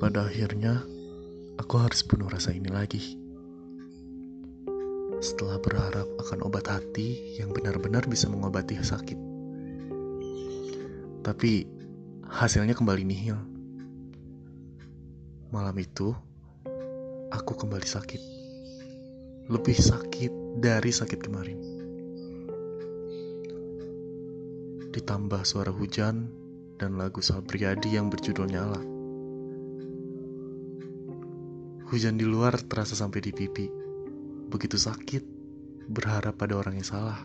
Pada akhirnya, aku harus bunuh rasa ini lagi. Setelah berharap akan obat hati yang benar-benar bisa mengobati sakit. Tapi, hasilnya kembali nihil. Malam itu, aku kembali sakit. Lebih sakit dari sakit kemarin. Ditambah suara hujan dan lagu Sabriadi yang berjudul Nyala. Hujan di luar terasa sampai di pipi. Begitu sakit, berharap pada orang yang salah.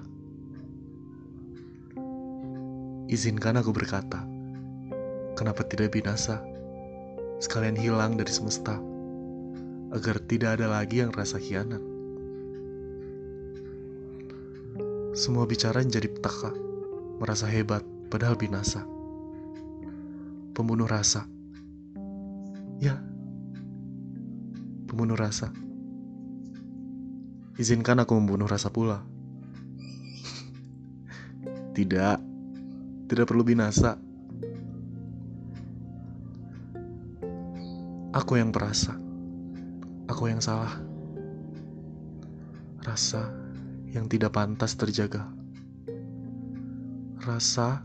Izinkan aku berkata, kenapa tidak binasa? Sekalian hilang dari semesta, agar tidak ada lagi yang rasa khianat. Semua bicara menjadi petaka, merasa hebat, padahal binasa. Pembunuh rasa. Ya, pembunuh rasa. Izinkan aku membunuh rasa pula. tidak, tidak perlu binasa. Aku yang perasa, aku yang salah. Rasa yang tidak pantas terjaga, rasa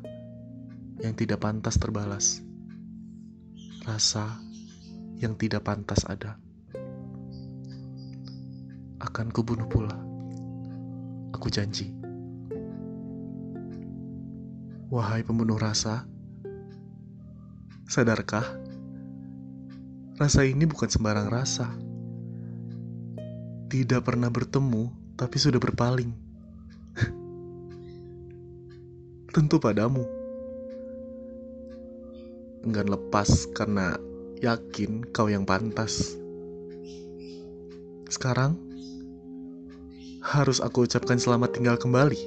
yang tidak pantas terbalas, rasa yang tidak pantas ada akan kubunuh pula. Aku janji. Wahai pembunuh rasa, sadarkah? Rasa ini bukan sembarang rasa. Tidak pernah bertemu, tapi sudah berpaling. Tentu padamu. Enggan lepas karena yakin kau yang pantas. Sekarang, harus aku ucapkan selamat tinggal kembali.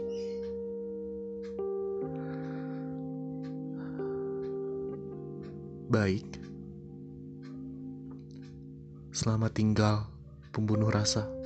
Baik. Selamat tinggal, pembunuh rasa.